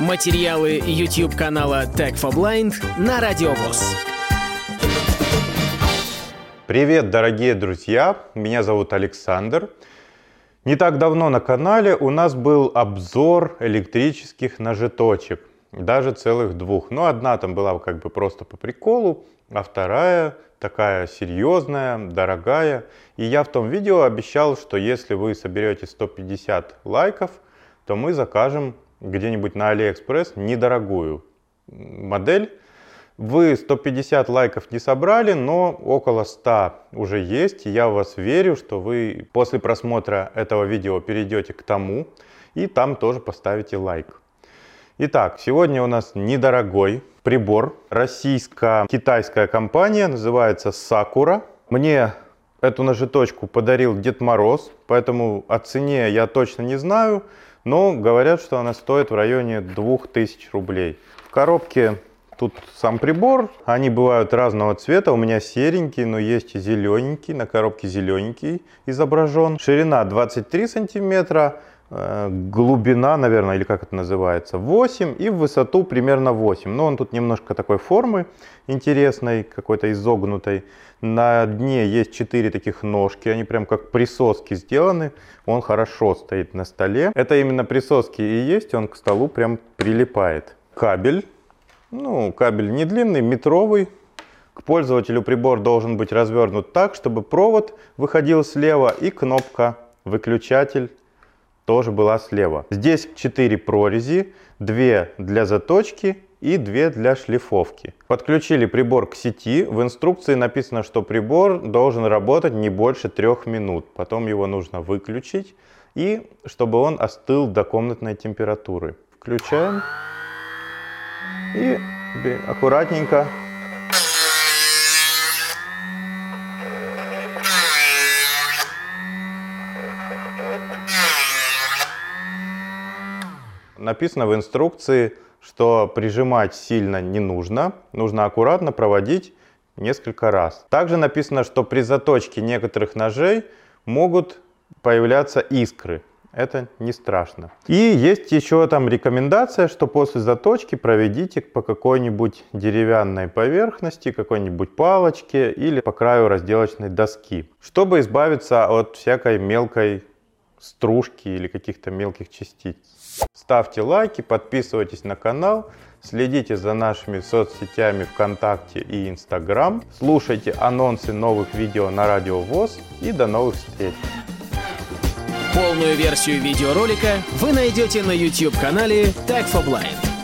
Материалы YouTube канала Tech for Blind на Радиовоз. Привет, дорогие друзья! Меня зовут Александр. Не так давно на канале у нас был обзор электрических ножеточек. Даже целых двух. Но одна там была как бы просто по приколу, а вторая такая серьезная, дорогая. И я в том видео обещал, что если вы соберете 150 лайков, то мы закажем где-нибудь на Алиэкспресс недорогую модель. Вы 150 лайков не собрали, но около 100 уже есть. Я в вас верю, что вы после просмотра этого видео перейдете к тому и там тоже поставите лайк. Итак, сегодня у нас недорогой прибор. Российско-китайская компания, называется Sakura. Мне эту ножеточку подарил Дед Мороз, поэтому о цене я точно не знаю, но говорят, что она стоит в районе 2000 рублей. В коробке тут сам прибор, они бывают разного цвета, у меня серенький, но есть и зелененький, на коробке зелененький изображен. Ширина 23 сантиметра, глубина, наверное, или как это называется, 8 и в высоту примерно 8. Но он тут немножко такой формы интересной, какой-то изогнутой. На дне есть 4 таких ножки, они прям как присоски сделаны. Он хорошо стоит на столе. Это именно присоски и есть, он к столу прям прилипает. Кабель, ну кабель не длинный, метровый. К пользователю прибор должен быть развернут так, чтобы провод выходил слева и кнопка выключатель тоже была слева. Здесь 4 прорези, 2 для заточки и 2 для шлифовки. Подключили прибор к сети. В инструкции написано, что прибор должен работать не больше 3 минут. Потом его нужно выключить и чтобы он остыл до комнатной температуры. Включаем и аккуратненько Написано в инструкции, что прижимать сильно не нужно, нужно аккуратно проводить несколько раз. Также написано, что при заточке некоторых ножей могут появляться искры. Это не страшно. И есть еще там рекомендация, что после заточки проведите по какой-нибудь деревянной поверхности, какой-нибудь палочке или по краю разделочной доски, чтобы избавиться от всякой мелкой стружки или каких-то мелких частиц. Ставьте лайки, подписывайтесь на канал, следите за нашими соцсетями ВКонтакте и Инстаграм, слушайте анонсы новых видео на Радио ВОЗ и до новых встреч! Полную версию видеоролика вы найдете на YouTube-канале Tag for Blind.